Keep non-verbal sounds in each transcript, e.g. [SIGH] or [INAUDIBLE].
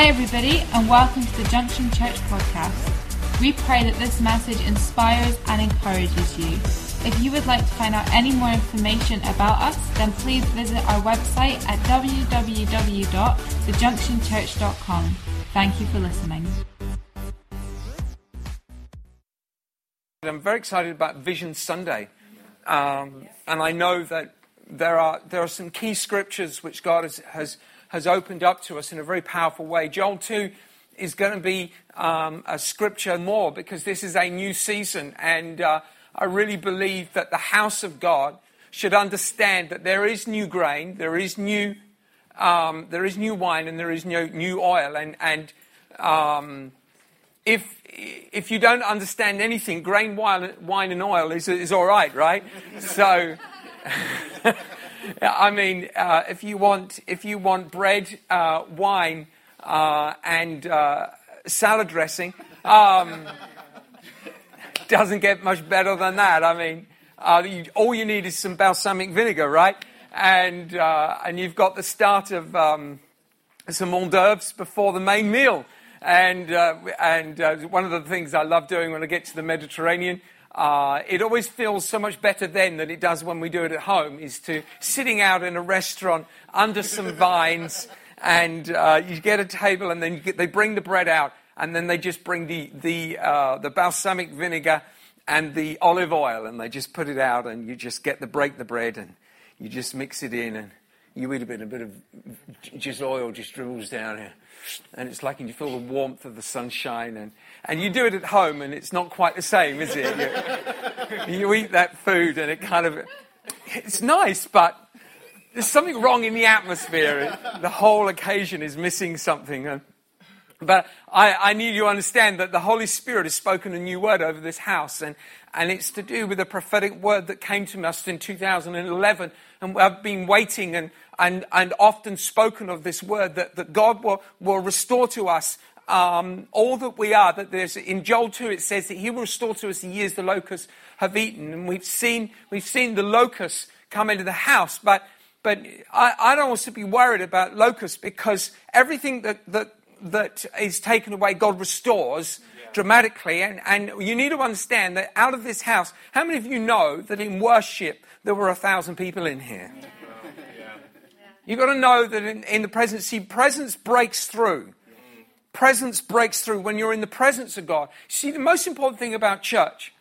Hi, everybody, and welcome to the Junction Church podcast. We pray that this message inspires and encourages you. If you would like to find out any more information about us, then please visit our website at www.thejunctionchurch.com. Thank you for listening. I'm very excited about Vision Sunday. Um, and I know that there are, there are some key scriptures which God has, has, has opened up to us in a very powerful way. Joel 2 is going to be um, a scripture more because this is a new season. And uh, I really believe that the house of God should understand that there is new grain, there is new, um, there is new wine, and there is new, new oil. And, and um, if, if you don't understand anything, grain, wine, wine and oil is, is all right, right? so, [LAUGHS] I mean, uh, if, you want, if you want bread, uh, wine, uh, and uh, salad dressing, um, doesn't get much better than that. I mean, uh, you, all you need is some balsamic vinegar, right? And, uh, and you've got the start of um, some hors d'oeuvres before the main meal. And, and one of the things I love doing when I get to the Mediterranean, uh, it always feels so much better then than it does when we do it at home, is to sitting out in a restaurant under some vines and uh, you get a table and then get, they bring the bread out and then they just bring the, the, uh, the balsamic vinegar and the olive oil and they just put it out and you just get the break the bread and you just mix it in and you eat a bit, a bit of just oil just dribbles down here and it's like and you feel the warmth of the sunshine and, and you do it at home and it's not quite the same is it you, [LAUGHS] you eat that food and it kind of it's nice but there's something wrong in the atmosphere the whole occasion is missing something and, but I, I, need you to understand that the Holy Spirit has spoken a new word over this house, and, and it's to do with a prophetic word that came to us in 2011. And I've been waiting and, and, and often spoken of this word that, that God will, will restore to us um, all that we are. That there's in Joel 2 it says that He will restore to us the years the locusts have eaten, and we've seen we've seen the locusts come into the house, but. But I, I don't want to be worried about locusts because everything that, that that is taken away, God restores yeah. dramatically. And, and you need to understand that out of this house, how many of you know that in worship there were a thousand people in here? Yeah. You've got to know that in, in the presence, see, presence breaks through. Presence breaks through when you're in the presence of God. See, the most important thing about church,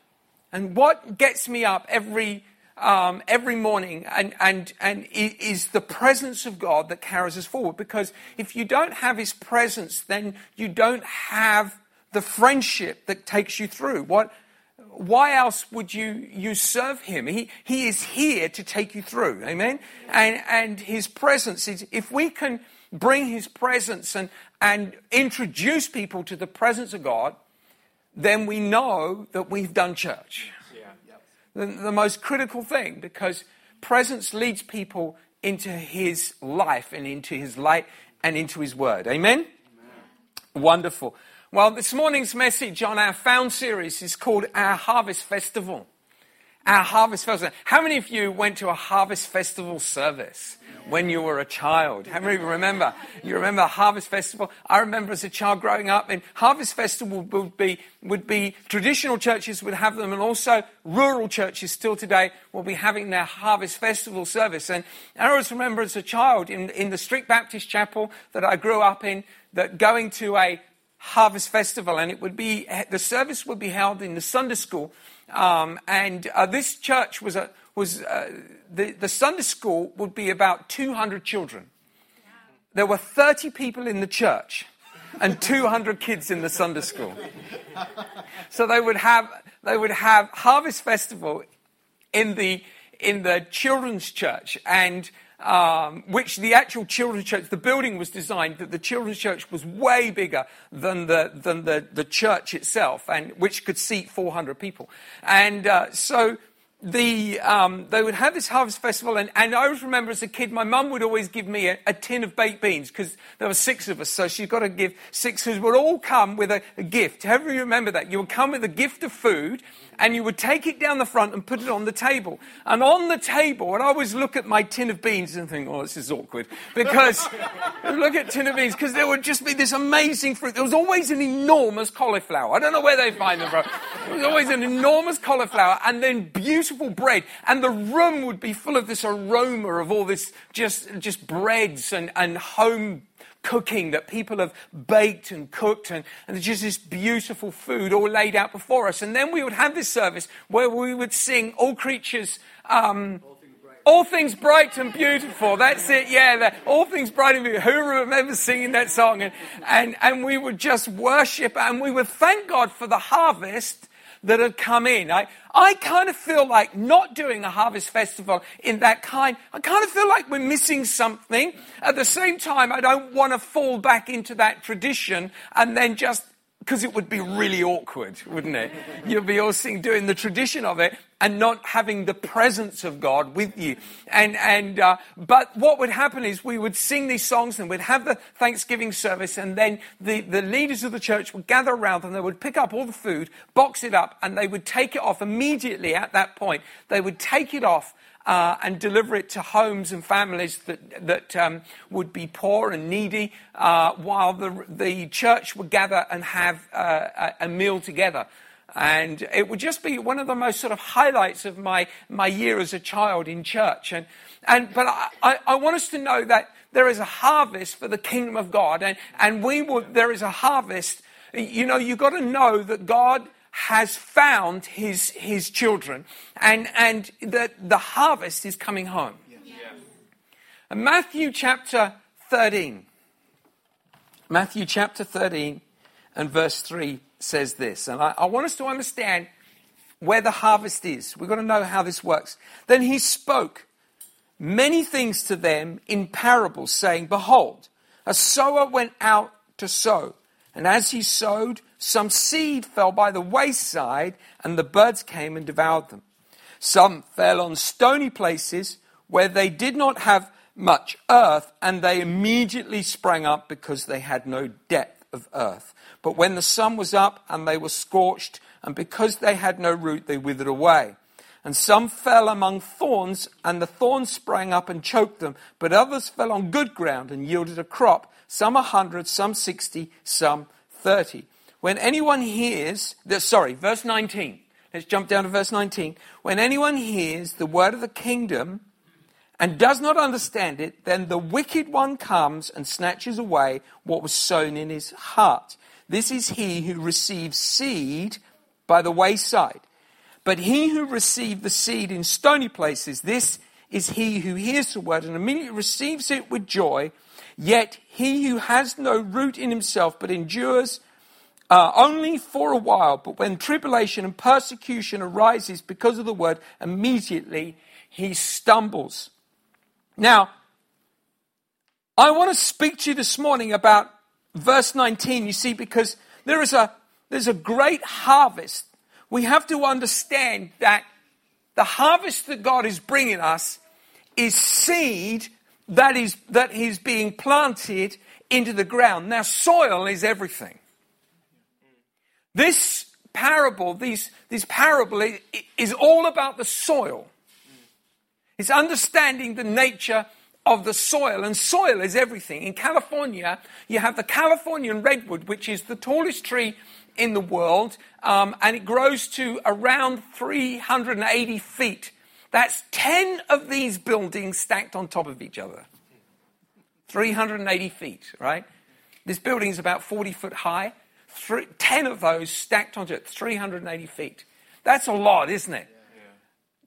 and what gets me up every um, every morning and, and, and is the presence of God that carries us forward. Because if you don't have His presence, then you don't have the friendship that takes you through. What, why else would you, you serve Him? He, he is here to take you through. Amen? And, and His presence is, if we can bring His presence and, and introduce people to the presence of God, then we know that we've done church the, the most critical thing because presence leads people into his life and into his light and into his word. Amen? Amen? Wonderful. Well, this morning's message on our Found series is called Our Harvest Festival. Our Harvest Festival. How many of you went to a Harvest Festival service? when you were a child. How many of you remember? You remember Harvest Festival? I remember as a child growing up, and Harvest Festival would be, would be traditional churches would have them, and also rural churches still today will be having their Harvest Festival service. And I always remember as a child in, in the Street Baptist Chapel that I grew up in, that going to a Harvest Festival, and it would be the service would be held in the Sunday school, um, and uh, this church was a was uh, the, the Sunday school would be about 200 children. There were 30 people in the church and 200 kids in the Sunday school. So they would have, they would have Harvest Festival in the, in the children's church and um, which the actual children's church, the building was designed that the children's church was way bigger than the, than the, the church itself, and which could seat 400 people. And uh, so the, um, they would have this harvest festival, and, and I always remember as a kid, my mum would always give me a, a tin of baked beans because there were six of us, so she's got to give six who would all come with a, a gift. However, you remember that. You would come with a gift of food, and you would take it down the front and put it on the table. And on the table, and I always look at my tin of beans and think, oh, this is awkward. Because, [LAUGHS] look at tin of beans, because there would just be this amazing fruit. There was always an enormous cauliflower. I don't know where they find them from. There was always an enormous cauliflower and then beautiful bread. And the room would be full of this aroma of all this just, just breads and, and home cooking that people have baked and cooked, and, and just this beautiful food all laid out before us. And then we would have this service where we would sing All Creatures. Um, all things bright and beautiful. That's it. Yeah, that, all things bright and beautiful. Who remembers singing that song? And, and, and we would just worship and we would thank God for the harvest that had come in. I, I kind of feel like not doing a harvest festival in that kind, I kind of feel like we're missing something. At the same time, I don't want to fall back into that tradition and then just because it would be really awkward, wouldn't it? You'd be all seeing, doing the tradition of it and not having the presence of God with you. And, and, uh, but what would happen is we would sing these songs and we'd have the Thanksgiving service and then the, the leaders of the church would gather around and they would pick up all the food, box it up, and they would take it off immediately at that point. They would take it off uh, and deliver it to homes and families that, that um, would be poor and needy, uh, while the, the church would gather and have uh, a, meal together. And it would just be one of the most sort of highlights of my, my year as a child in church. And, and, but I, I, I want us to know that there is a harvest for the kingdom of God. And, and we will, there is a harvest. You know, you've got to know that God has found his, his children and, and that the harvest is coming home. And Matthew chapter 13. Matthew chapter 13 and verse 3 says this. And I, I want us to understand where the harvest is. We've got to know how this works. Then he spoke many things to them in parables, saying, Behold, a sower went out to sow. And as he sowed, some seed fell by the wayside, and the birds came and devoured them. Some fell on stony places where they did not have much earth, and they immediately sprang up because they had no depth of earth. But when the sun was up and they were scorched, and because they had no root, they withered away. And some fell among thorns, and the thorns sprang up and choked them. But others fell on good ground and yielded a crop, some a hundred, some sixty, some thirty. When anyone hears, the, sorry, verse 19. Let's jump down to verse 19. When anyone hears the word of the kingdom and does not understand it, then the wicked one comes and snatches away what was sown in his heart. This is he who receives seed by the wayside. But he who received the seed in stony places, this is he who hears the word and immediately receives it with joy. Yet he who has no root in himself but endures uh, only for a while, but when tribulation and persecution arises because of the word, immediately he stumbles. Now, I want to speak to you this morning about verse 19, you see, because there is a, there's a great harvest. We have to understand that the harvest that God is bringing us is seed that is, that is being planted into the ground. Now, soil is everything. This parable, these, this parable is all about the soil. It's understanding the nature of the soil, and soil is everything. In California, you have the Californian redwood, which is the tallest tree in the world, um, and it grows to around 380 feet. That's 10 of these buildings stacked on top of each other. 380 feet, right? This building is about 40 foot high. Three, 10 of those stacked onto it, 380 feet. That's a lot, isn't it?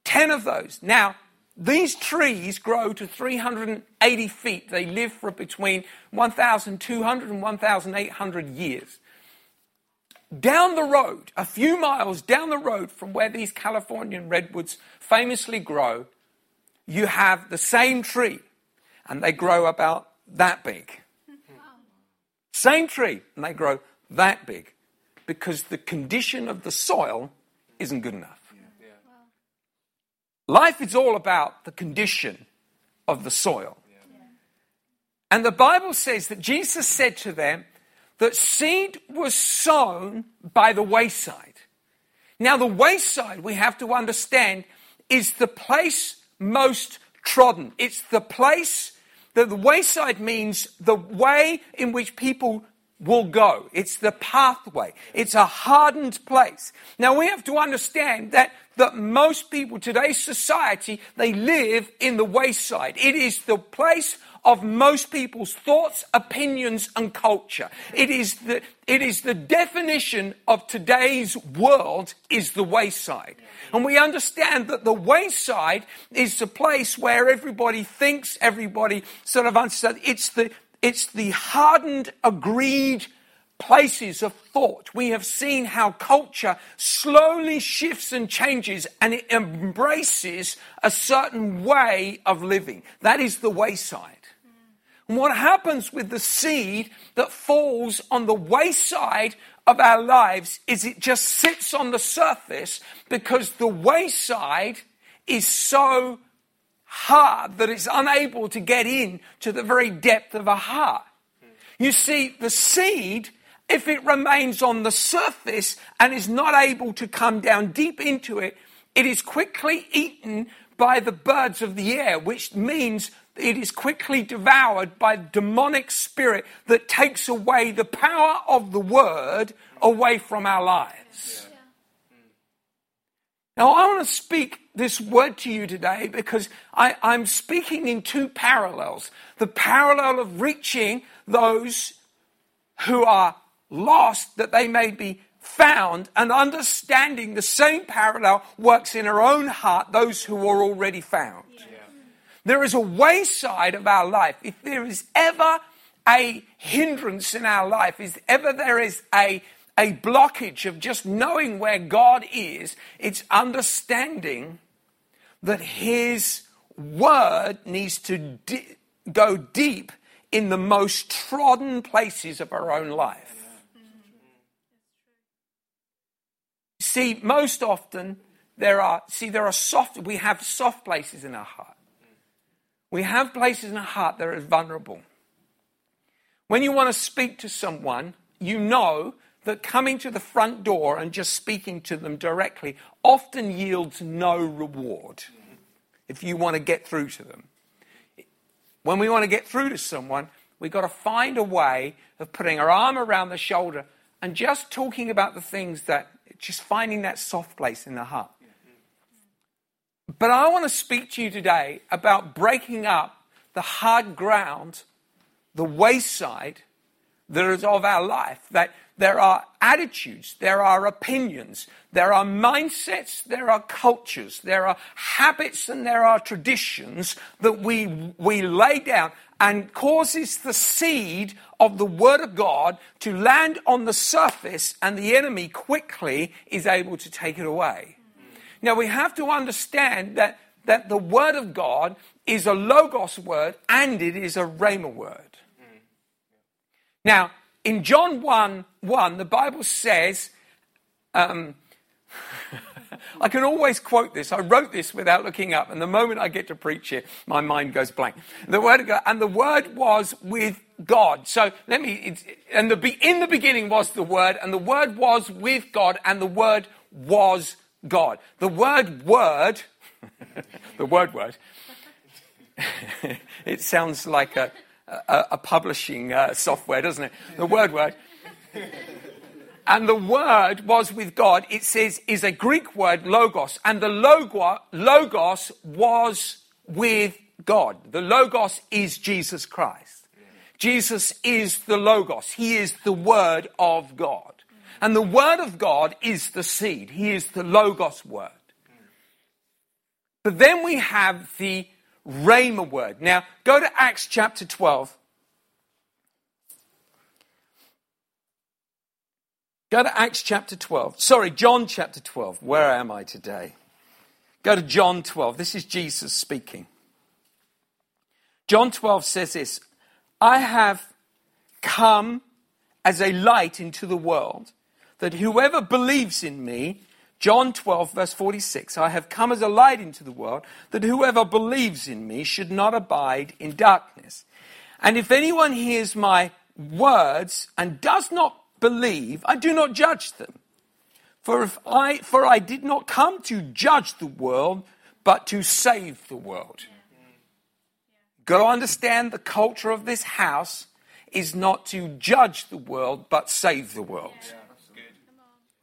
10 of those. Now, these trees grow to 380 feet. They live for between 1,200 and 1,800 years. Down the road, a few miles down the road from where these Californian redwoods famously grow, you have the same tree, and they grow about that big. [LAUGHS] Same tree, and they grow that big because the condition of the soil isn't good enough. Life is all about the condition of the soil. And the Bible says that Jesus said to them that seed was sown by the wayside. Now, the wayside, we have to understand, is the place most trodden. It's the place that the wayside means the way in which people will go. It's the pathway. It's a hardened place. Now we have to understand that that most people today's society they live in the wayside. It is the place of most people's thoughts, opinions, and culture. It is the, it is the definition of today's world is the wayside. And we understand that the wayside is the place where everybody thinks, everybody sort of understands. It's the, it's the hardened, agreed places of thought. We have seen how culture slowly shifts and changes and it embraces a certain way of living. That is the wayside. And what happens with the seed that falls on the wayside of our lives is it just sits on the surface because the wayside is so hard that it's unable to get in to the very depth of a heart. You see, the seed, if it remains on the surface and is not able to come down deep into it, it is quickly eaten by the birds of the air, which means it is quickly devoured by demonic spirit that takes away the power of the word away from our lives. Now, I want to speak this word to you today because I, am speaking in two parallels. The parallel of reaching those who are lost that they may be found, and understanding the same parallel works in our own heart, those who are already found. There is a wayside of our life. If there is ever a hindrance in our life, if ever there is a, a blockage of just knowing where God is, it's understanding that His word needs to di- go deep in the most trodden places of our own life. See, most often there are, see, there are soft, we have soft places in our heart. We have places in our heart that are vulnerable. When you want to speak to someone, you know that coming to the front door and just speaking to them directly often yields no reward if you want to get through to them. When we want to get through to someone, we've got to find a way of putting our arm around the shoulder and just talking about the things that, just finding that soft place in the heart. But I want to speak to you today about breaking up the hard ground, the wayside that is of our life. That there are attitudes, there are opinions, there are mindsets, there are cultures, there are habits, and there are traditions that we, we lay down and causes the seed of the Word of God to land on the surface, and the enemy quickly is able to take it away. Now we have to understand that, that the word of God is a logos word and it is a rhema word. Now, in John 1 1, the Bible says, um, [LAUGHS] I can always quote this. I wrote this without looking up, and the moment I get to preach it, my mind goes blank. The word and the word was with God. So let me, and the, in the beginning was the word, and the word was with God, and the word was God. The word word, [LAUGHS] the word word, [LAUGHS] it sounds like a, a, a publishing uh, software, doesn't it? The word word. [LAUGHS] And the word was with God, it says, is a Greek word, logos. And the logo, logos was with God. The logos is Jesus Christ. Jesus is the logos. He is the word of God. And the Word of God is the seed, He is the Logos Word. But then we have the Rhema Word. Now, go to Acts chapter 12. Go to Acts chapter 12. Sorry, John chapter 12. Where am I today? Go to John 12. This is Jesus speaking. John 12 says this I have come as a light into the world that whoever believes in me John 12, verse 46 I have come as a light into the world, that whoever believes in me should not abide in darkness. And if anyone hears my words and does not believe, I do not judge them. For, if I, for I did not come to judge the world, but to save the world. Got to understand the culture of this house is not to judge the world, but save the world.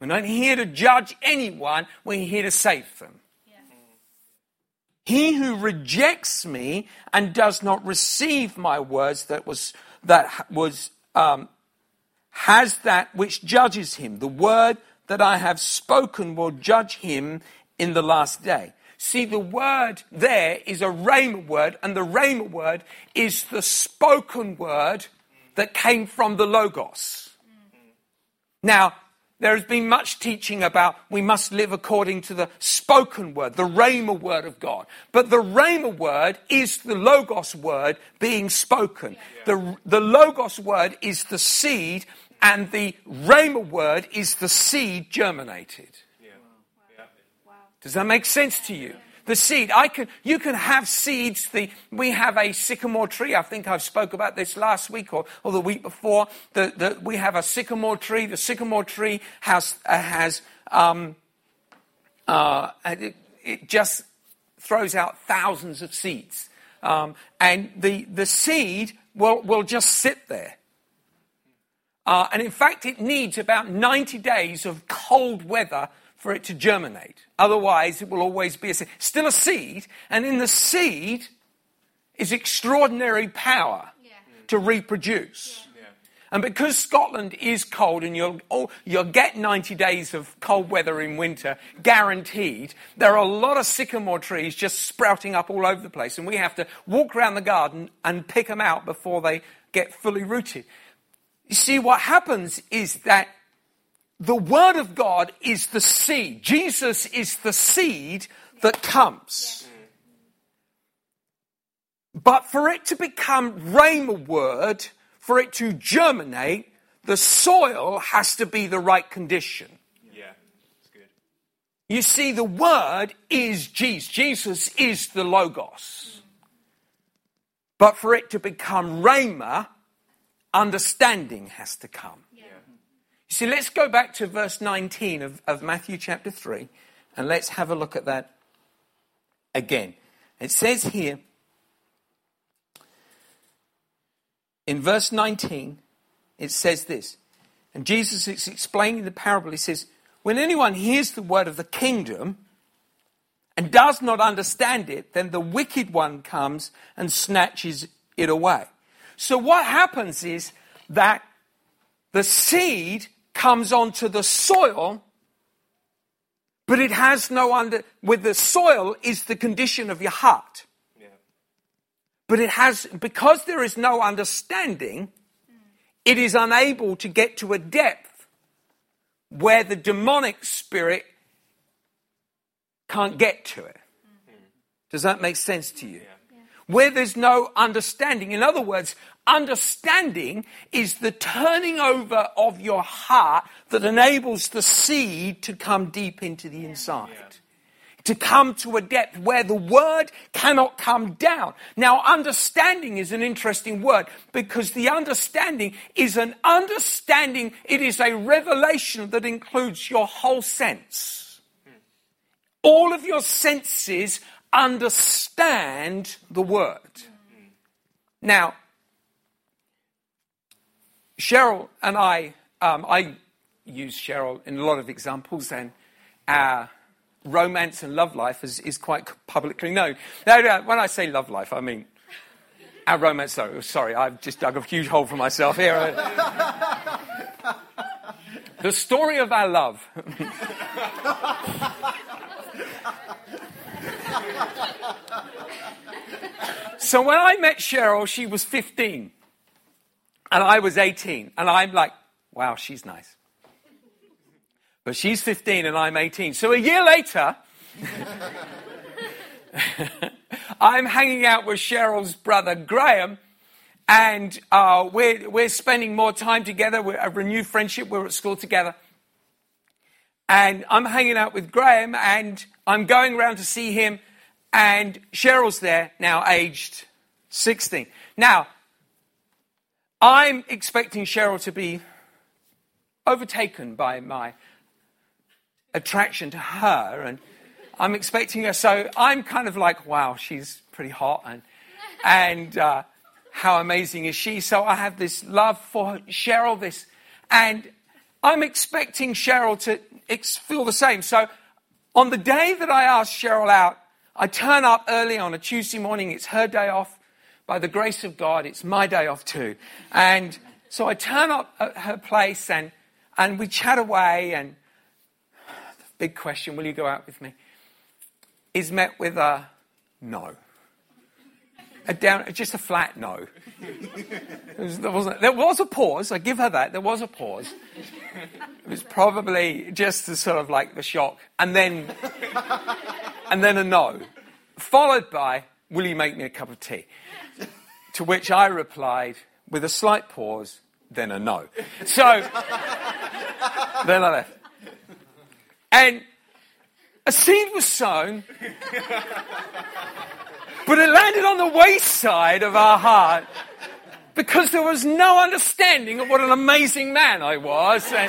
Yeah. We're not here to judge anyone, we're here to save them. He who rejects me and does not receive my words that was that was um, has that which judges him. The word that I have spoken will judge him in the last day. See, the word there is a rhema word, and the rhema word is the spoken word that came from the Logos. Now, there has been much teaching about we must live according to the spoken word, the Rhema word of God. But the Rhema word is the Logos word being spoken. The, the Logos word is the seed, and the Rhema word is the seed germinated. Does that make sense to you? The seed. I can, you can have seeds. The, we have a sycamore tree. I think I've spoke about this last week or, or the week before. The, we have a sycamore tree. The sycamore tree has, uh, has um, uh, it, it, just throws out thousands of seeds. Um, and the, the seed will, will just sit there. Uh, and in fact, it needs about 90 days of cold weather for it to germinate. Otherwise, it will always be a seed. Still a seed, and in the seed is extraordinary power yeah. to reproduce. Yeah. And because Scotland is cold and you'll, oh, you'll get 90 days of cold weather in winter, guaranteed, there are a lot of sycamore trees just sprouting up all over the place. And we have to walk around the garden and pick them out before they get fully rooted. You see, what happens is that the Word of God is the seed. Jesus is the seed that comes. But for it to become Rhema word, for it to germinate, the soil has to be the right condition. Yeah, that's good. You see, the word is Jesus. Jesus is the Logos. But for it to become Rhema, understanding has to come. You see, let's go back to verse 19 of, of Matthew chapter 3 and let's have a look at that again. It says here, in verse 19, it says this, and Jesus is explaining the parable. He says, When anyone hears the word of the kingdom and does not understand it, then the wicked one comes and snatches it away. So what happens is that the seed comes onto the soil, but it has no under, with the soil is the condition of your heart. Yeah. But it has, because there is no understanding, it is unable to get to a depth where the demonic spirit can't get to it. Mm-hmm. Does that make sense to you? Where there's no understanding. In other words, Understanding is the turning over of your heart that enables the seed to come deep into the inside. Yeah. To come to a depth where the word cannot come down. Now, understanding is an interesting word because the understanding is an understanding, it is a revelation that includes your whole sense. Hmm. All of your senses understand the word. Now, Cheryl and I, um, I use Cheryl in a lot of examples, and our romance and love life is, is quite publicly known. Now, when I say love life, I mean our romance. Sorry, sorry, I've just dug a huge hole for myself here. [LAUGHS] the story of our love. [LAUGHS] so when I met Cheryl, she was 15. And I was 18, and I'm like, wow, she's nice. But she's 15 and I'm 18. So a year later, [LAUGHS] I'm hanging out with Cheryl's brother Graham, and uh, we're, we're spending more time together. We're a renewed friendship. We're at school together. and I'm hanging out with Graham, and I'm going around to see him, and Cheryl's there, now aged 16. Now, I'm expecting Cheryl to be overtaken by my attraction to her, and I'm expecting her. So I'm kind of like, wow, she's pretty hot, and and uh, how amazing is she? So I have this love for Cheryl, this, and I'm expecting Cheryl to feel the same. So on the day that I ask Cheryl out, I turn up early on a Tuesday morning. It's her day off. By the grace of God, it's my day off too. And so I turn up at her place and, and we chat away. And the big question, will you go out with me? Is met with a no. A down, just a flat no. There was, there was a pause. I give her that. There was a pause. It was probably just the sort of like the shock, and then, and then a no, followed by, "Will you make me a cup of tea?" To which I replied with a slight pause, then a no. So then I left, and a seed was sown but it landed on the wayside of our heart because there was no understanding of what an amazing man I was. And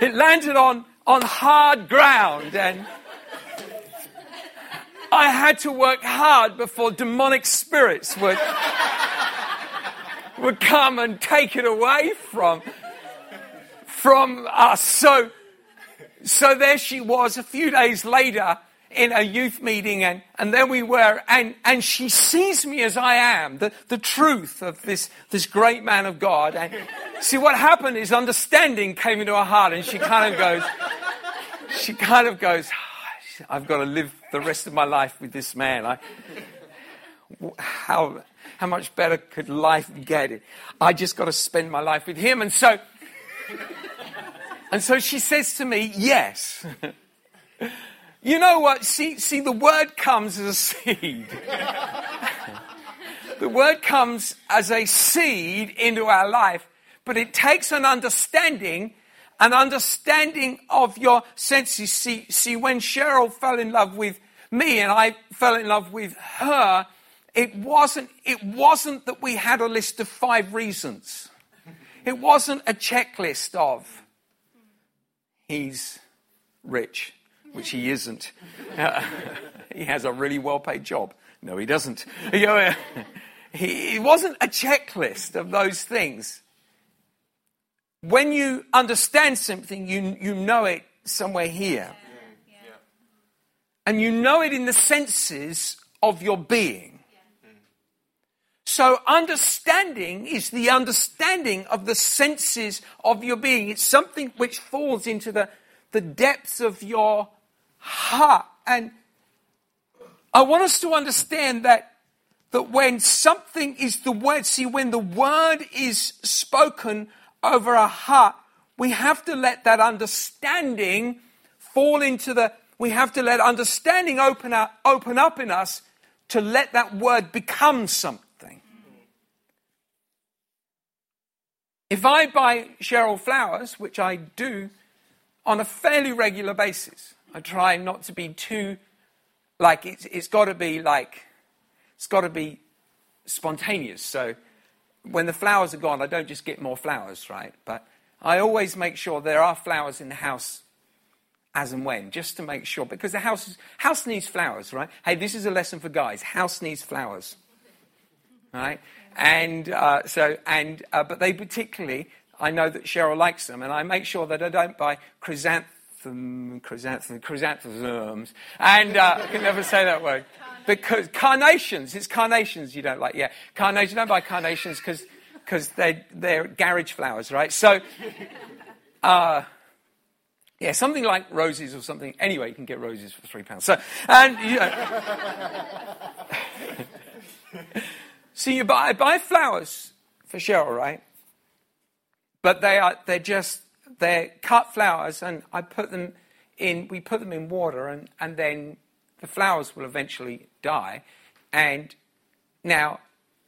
it landed on, on hard ground and I had to work hard before demonic spirits would, would come and take it away from, from us. So so there she was a few days later in a youth meeting, and, and there we were, and, and she sees me as I am, the, the truth of this, this great man of God. And see, what happened is understanding came into her heart, and she kind of goes, she kind of goes, ah, I've got to live the rest of my life with this man. I, how, how much better could life get? I just got to spend my life with him. And so, and so she says to me, Yes. You know what? See, see, the word comes as a seed. the word comes as a seed into our life, but it takes an understanding, an understanding of your senses. See, see, when Cheryl fell in love with me and I fell in love with her, it wasn't, it wasn't that we had a list of five reasons. It wasn't a checklist of he's rich, which he isn't. [LAUGHS] He has a really well paid job. No, he doesn't. You know, [LAUGHS] he, wasn't a checklist of those things. When you understand something, you, you know it somewhere here. And you know it in the senses of your being. So understanding is the understanding of the senses of your being. It's something which falls into the, the depths of your heart. And I want us to understand that, that when something is the word, see, when the word is spoken over our heart, we have to let that understanding fall into the, we have to let understanding open up, open up in us to let that word become something. If I buy Cheryl flowers, which I do on a fairly regular basis, I try not to be too, like, it's, it's got to be like, it's got to be spontaneous. So when the flowers are gone, I don't just get more flowers, right? But I always make sure there are flowers in the house as and when, just to make sure, because the house, house needs flowers, right? Hey, this is a lesson for guys. House needs flowers, right? And uh, so, and uh, but they particularly, I know that Cheryl likes them, and I make sure that I don't buy chrysanthemums, chrysanthemums, chrysanthemums, and uh, I can never say that word. Because carnations, it's carnations you don't like. Yeah, carnations. Don't buy carnations because because they're they're garage flowers, right? So, uh, yeah, something like roses or something. Anyway, you can get roses for three pounds. So, and you know, [LAUGHS] See, you buy, buy flowers for Cheryl, right? But they are, they're just, they're cut flowers and I put them in, we put them in water and, and then the flowers will eventually die. And now,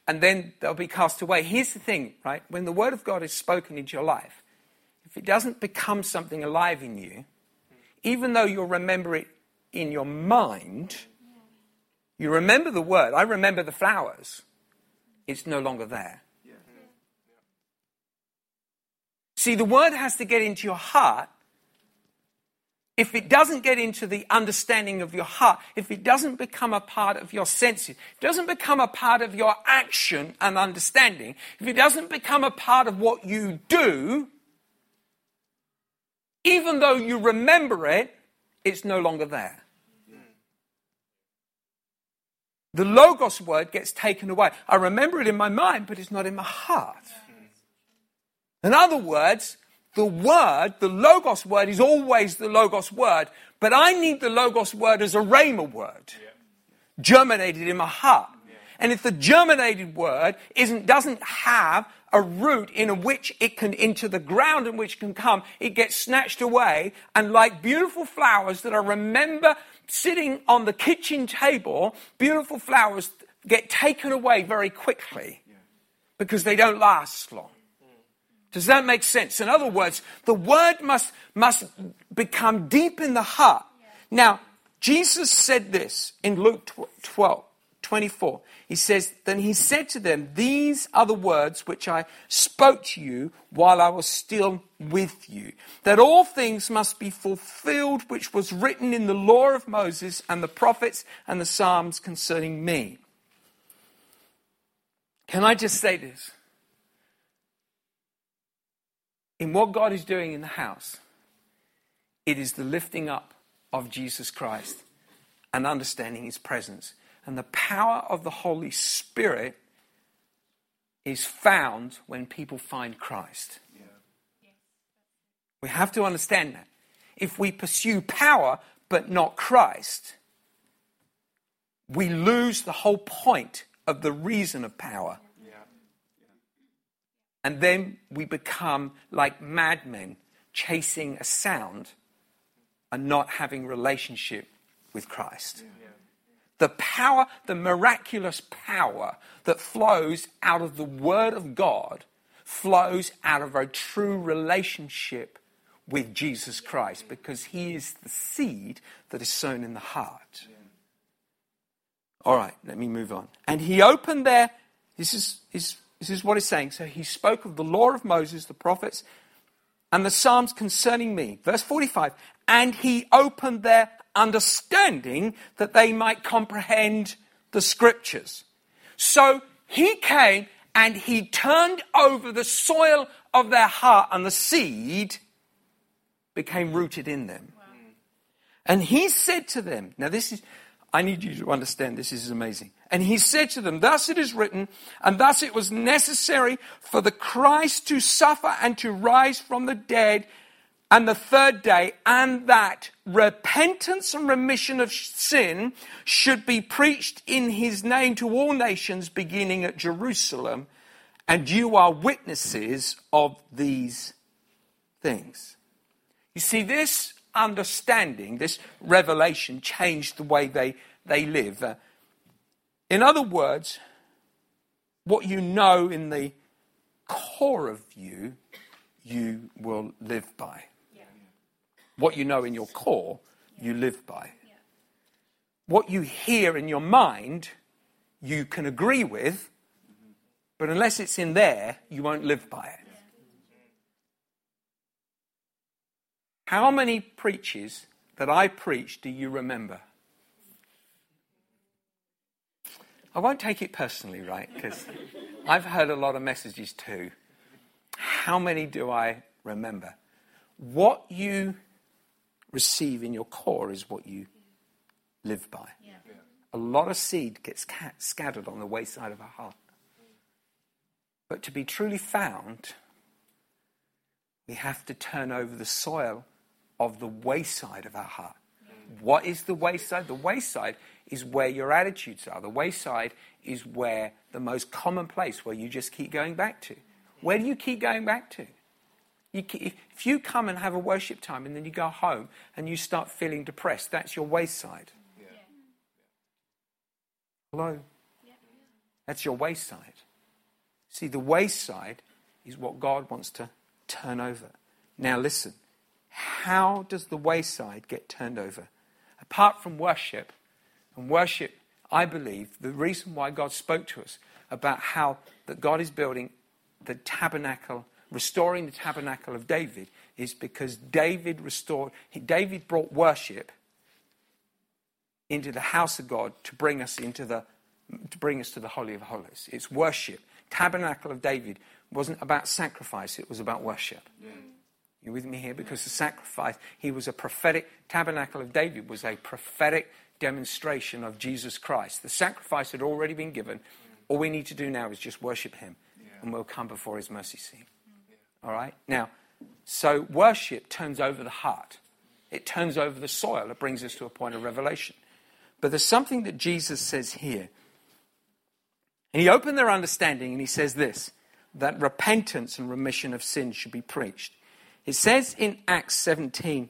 and then they'll be cast away. Here's the thing, right? When the word of God is spoken into your life, if it doesn't become something alive in you, even though you'll remember it in your mind, you remember the word. I remember the flowers. It's no longer there. See, the word has to get into your heart. If it doesn't get into the understanding of your heart, if it doesn't become a part of your senses, it doesn't become a part of your action and understanding, if it doesn't become a part of what you do, even though you remember it, it's no longer there. The Logos word gets taken away. I remember it in my mind, but it's not in my heart. In other words, the word, the Logos word, is always the Logos word, but I need the Logos word as a Rhema word, germinated in my heart. And if the germinated word isn't, doesn't have a root in which it can, into the ground in which it can come, it gets snatched away. And like beautiful flowers that I remember sitting on the kitchen table, beautiful flowers get taken away very quickly because they don't last long. Does that make sense? In other words, the word must, must become deep in the heart. Now, Jesus said this in Luke 12. 24. He says, Then he said to them, These are the words which I spoke to you while I was still with you, that all things must be fulfilled which was written in the law of Moses and the prophets and the Psalms concerning me. Can I just say this? In what God is doing in the house, it is the lifting up of Jesus Christ and understanding his presence and the power of the Holy Spirit is found when people find Christ. Yeah. We have to understand that. If we pursue power but not Christ, we lose the whole point of the reason of power. And then we become like madmen chasing a sound and not having relationship with Christ the power, the miraculous power that flows out of the Word of God flows out of a true relationship with Jesus Christ because He is the seed that is sown in the heart. All right, let me move on. And He opened there, this is, is, this is what He's saying. So He spoke of the law of Moses, the prophets, and the Psalms concerning me. Verse 45. And He opened their understanding that they might comprehend the scriptures. So he came and he turned over the soil of their heart, and the seed became rooted in them. Wow. And he said to them, Now, this is, I need you to understand this, this is amazing. And he said to them, Thus it is written, and thus it was necessary for the Christ to suffer and to rise from the dead and the third day, and that repentance and remission of sin should be preached in his name to all nations, beginning at Jerusalem. And you are witnesses of these things. You see, this understanding, this revelation, changed the way they, they live. Uh, in other words, what you know in the core of you, you will live by. What you know in your core, you live by. What you hear in your mind, you can agree with, but unless it's in there, you won't live by it. How many preaches that I preach do you remember? I won't take it personally, right? Because I've heard a lot of messages too. How many do I remember? What you receive in your core is what you live by. Yeah. A lot of seed gets scattered on the wayside of our heart. But to be truly found, we have to turn over the soil of the wayside of our heart. What is the wayside? The wayside is where your attitudes are. The wayside is where the most common place where you just keep going back to. Where do you keep going back to? You, if you come and have a worship time and then you go home and you start feeling depressed, that's your wayside. Yeah. Hello? That's your wayside. See, the wayside is what God wants to turn over. Now, listen how does the wayside get turned over? Apart from worship, and worship, I believe, the reason why God spoke to us about how that God is building the tabernacle, restoring the tabernacle of David, is because David restored, David brought worship into the house of God to bring us into the to bring us to the Holy of Holies. It's worship. Tabernacle of David wasn't about sacrifice, it was about worship. Yeah. You with me here? Because the sacrifice, he was a prophetic, tabernacle of David was a prophetic demonstration of Jesus Christ. The sacrifice had already been given. All we need to do now is just worship him, yeah. and we'll come before his mercy seat. Yeah. All right? Now, so worship turns over the heart, it turns over the soil. It brings us to a point of revelation. But there's something that Jesus says here. And he opened their understanding and he says this that repentance and remission of sins should be preached. It says in Acts 17,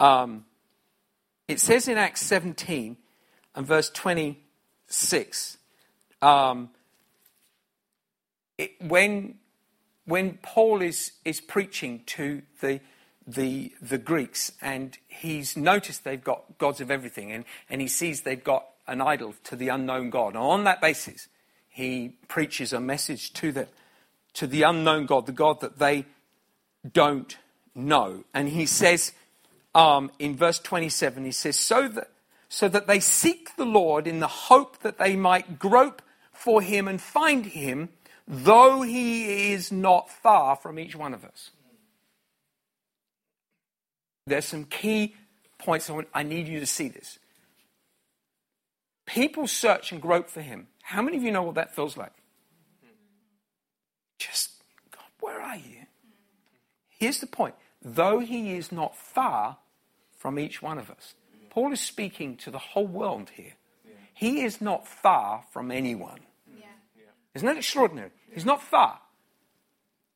um, it says in Acts 17 and verse 26, um, it, when, when Paul is, is preaching to the, the, the Greeks and he's noticed they've got gods of everything and, and he sees they've got an idol to the unknown God. And on that basis, he preaches a message to them to the unknown God, the God that they don't know. And he says um, in verse 27, he says, so that, so that they seek the Lord in the hope that they might grope for him and find him, though he is not far from each one of us. There's some key points I, want, I need you to see this. People search and grope for him. How many of you know what that feels like? Just, God, where are you? Here's the point though he is not far from each one of us, Paul is speaking to the whole world here. He is not far from anyone. Isn't that extraordinary? He's not far.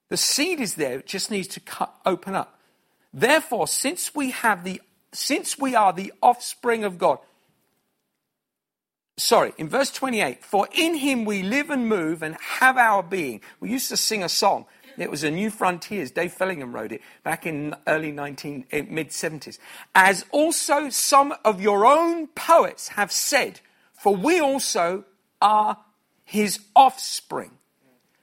The seed is there, it just needs to cut, open up. Therefore, since we have the since we are the offspring of God, sorry, in verse 28, for in him we live and move and have our being. We used to sing a song. It was a New Frontiers. Dave Fellingham wrote it back in early 19, eh, mid 70s. As also some of your own poets have said, for we also are his offspring.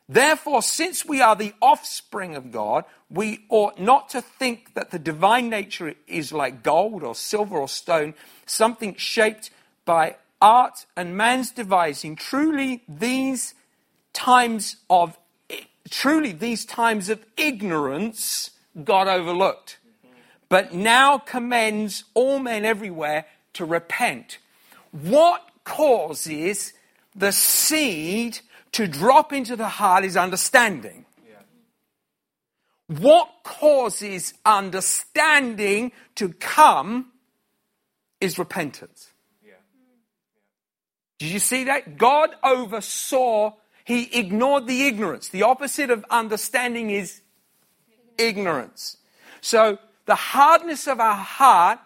Therefore, since we are the offspring of God, we ought not to think that the divine nature is like gold or silver or stone, something shaped by art and man's devising, truly these times of truly these times of ignorance God overlooked. But now commends all men everywhere to repent. What causes the seed to drop into the heart is understanding. What causes understanding to come is repentance. Did you see that? God oversaw, he ignored the ignorance. The opposite of understanding is ignorance. So the hardness of our heart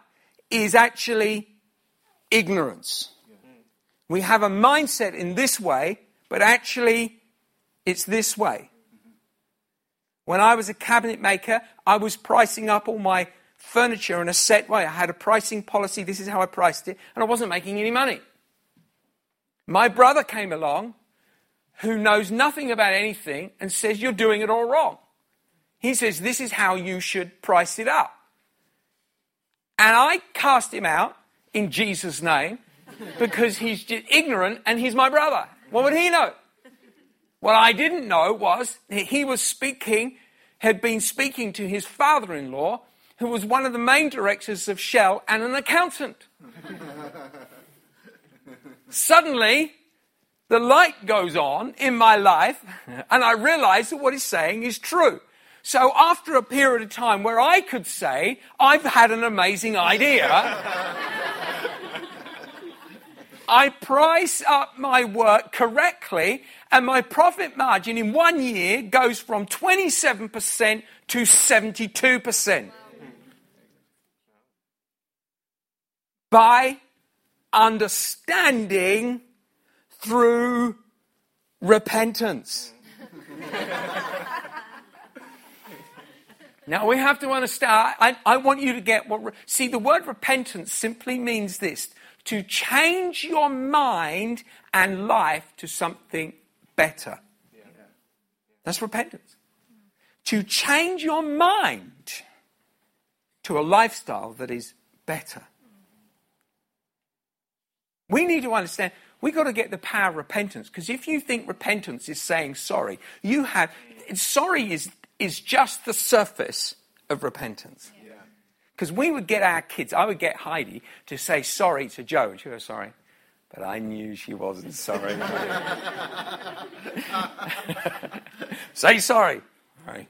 is actually ignorance. We have a mindset in this way, but actually it's this way. When I was a cabinet maker, I was pricing up all my furniture in a set way. I had a pricing policy. This is how I priced it, and I wasn't making any money. My brother came along who knows nothing about anything and says, You're doing it all wrong. He says, This is how you should price it up. And I cast him out in Jesus' name because he's ignorant and he's my brother. What would he know? What I didn't know was he was speaking, had been speaking to his father in law, who was one of the main directors of Shell and an accountant. [LAUGHS] Suddenly, the light goes on in my life, and I realize that what he's saying is true. So, after a period of time where I could say, I've had an amazing idea, I price up my work correctly, and my profit margin in one year goes from 27% to 72%. By understanding through repentance. [LAUGHS] now we have to understand, I, I want you to get what, see, the word repentance simply means this to change your mind and life to something better. That's repentance. To change your mind to a lifestyle that is better. We need to understand we've got to get the power of repentance because if you think repentance is saying sorry, you have sorry is is just the surface of repentance. Because we would get our kids, I would get Heidi to say sorry to Joe, and she was sorry. But I knew she wasn't sorry. [LAUGHS] [LAUGHS] say sorry. Right.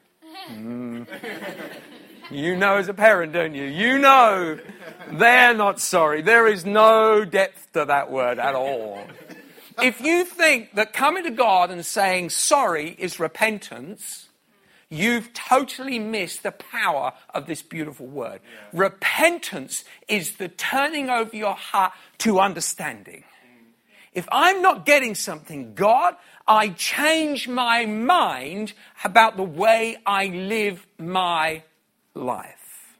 Mm. [LAUGHS] You know as a parent, don't you? You know they're not sorry. There is no depth to that word at all. If you think that coming to God and saying sorry is repentance, you've totally missed the power of this beautiful word. Yeah. Repentance is the turning over your heart to understanding. If I'm not getting something, God, I change my mind about the way I live my life.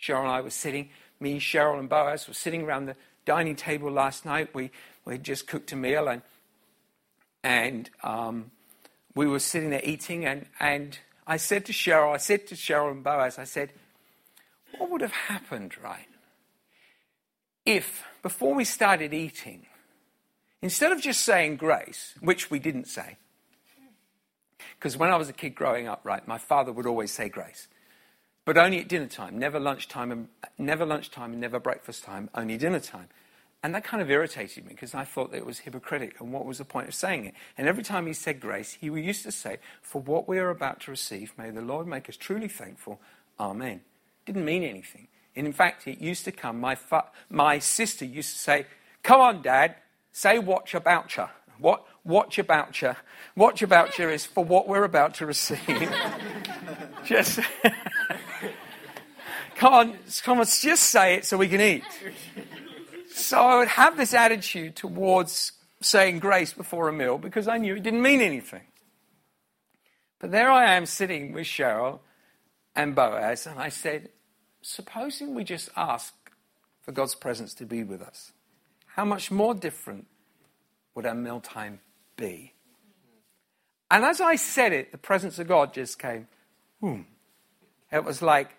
Cheryl and I were sitting, me, Cheryl, and Boaz were sitting around the dining table last night. We, we just cooked a meal and, and um, we were sitting there eating. And, and I said to Cheryl, I said to Cheryl and Boaz, I said, what would have happened, right? If before we started eating, instead of just saying grace, which we didn't say, because when I was a kid growing up, right, my father would always say grace but only at dinner time, never lunchtime, and never lunchtime and never breakfast time, only dinner time. And that kind of irritated me because I thought it was hypocritical. And what was the point of saying it? And every time he said grace, he used to say, For what we are about to receive, may the Lord make us truly thankful. Amen. Didn't mean anything. And in fact, it used to come, my, my sister used to say, Come on, Dad, say watch about you. What, watch about you. Watch about you is for what we're about to receive. [LAUGHS] Just. [LAUGHS] Come on, come on, just say it so we can eat. So I would have this attitude towards saying grace before a meal because I knew it didn't mean anything. But there I am sitting with Cheryl and Boaz, and I said, supposing we just ask for God's presence to be with us, how much more different would our mealtime be? And as I said it, the presence of God just came. Boom. It was like,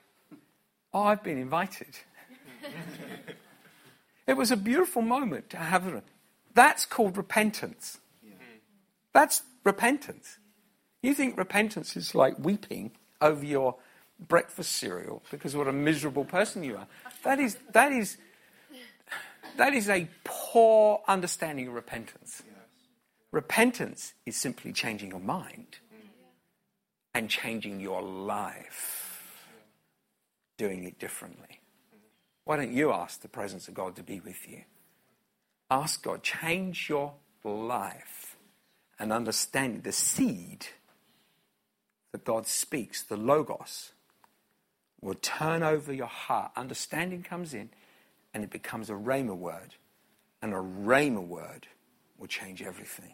Oh, I've been invited. it was a beautiful moment to have. That's called repentance. That's repentance. You think repentance is like weeping over your breakfast cereal because what a miserable person you are. That is, that is, that is a poor understanding of repentance. Repentance is simply changing your mind and changing your life doing it differently. Why don't you ask the presence of God to be with you? Ask God, change your life and understand the seed that God speaks, the Logos, will turn over your heart. Understanding comes in and it becomes a Rhema word. And a Rhema word will change everything.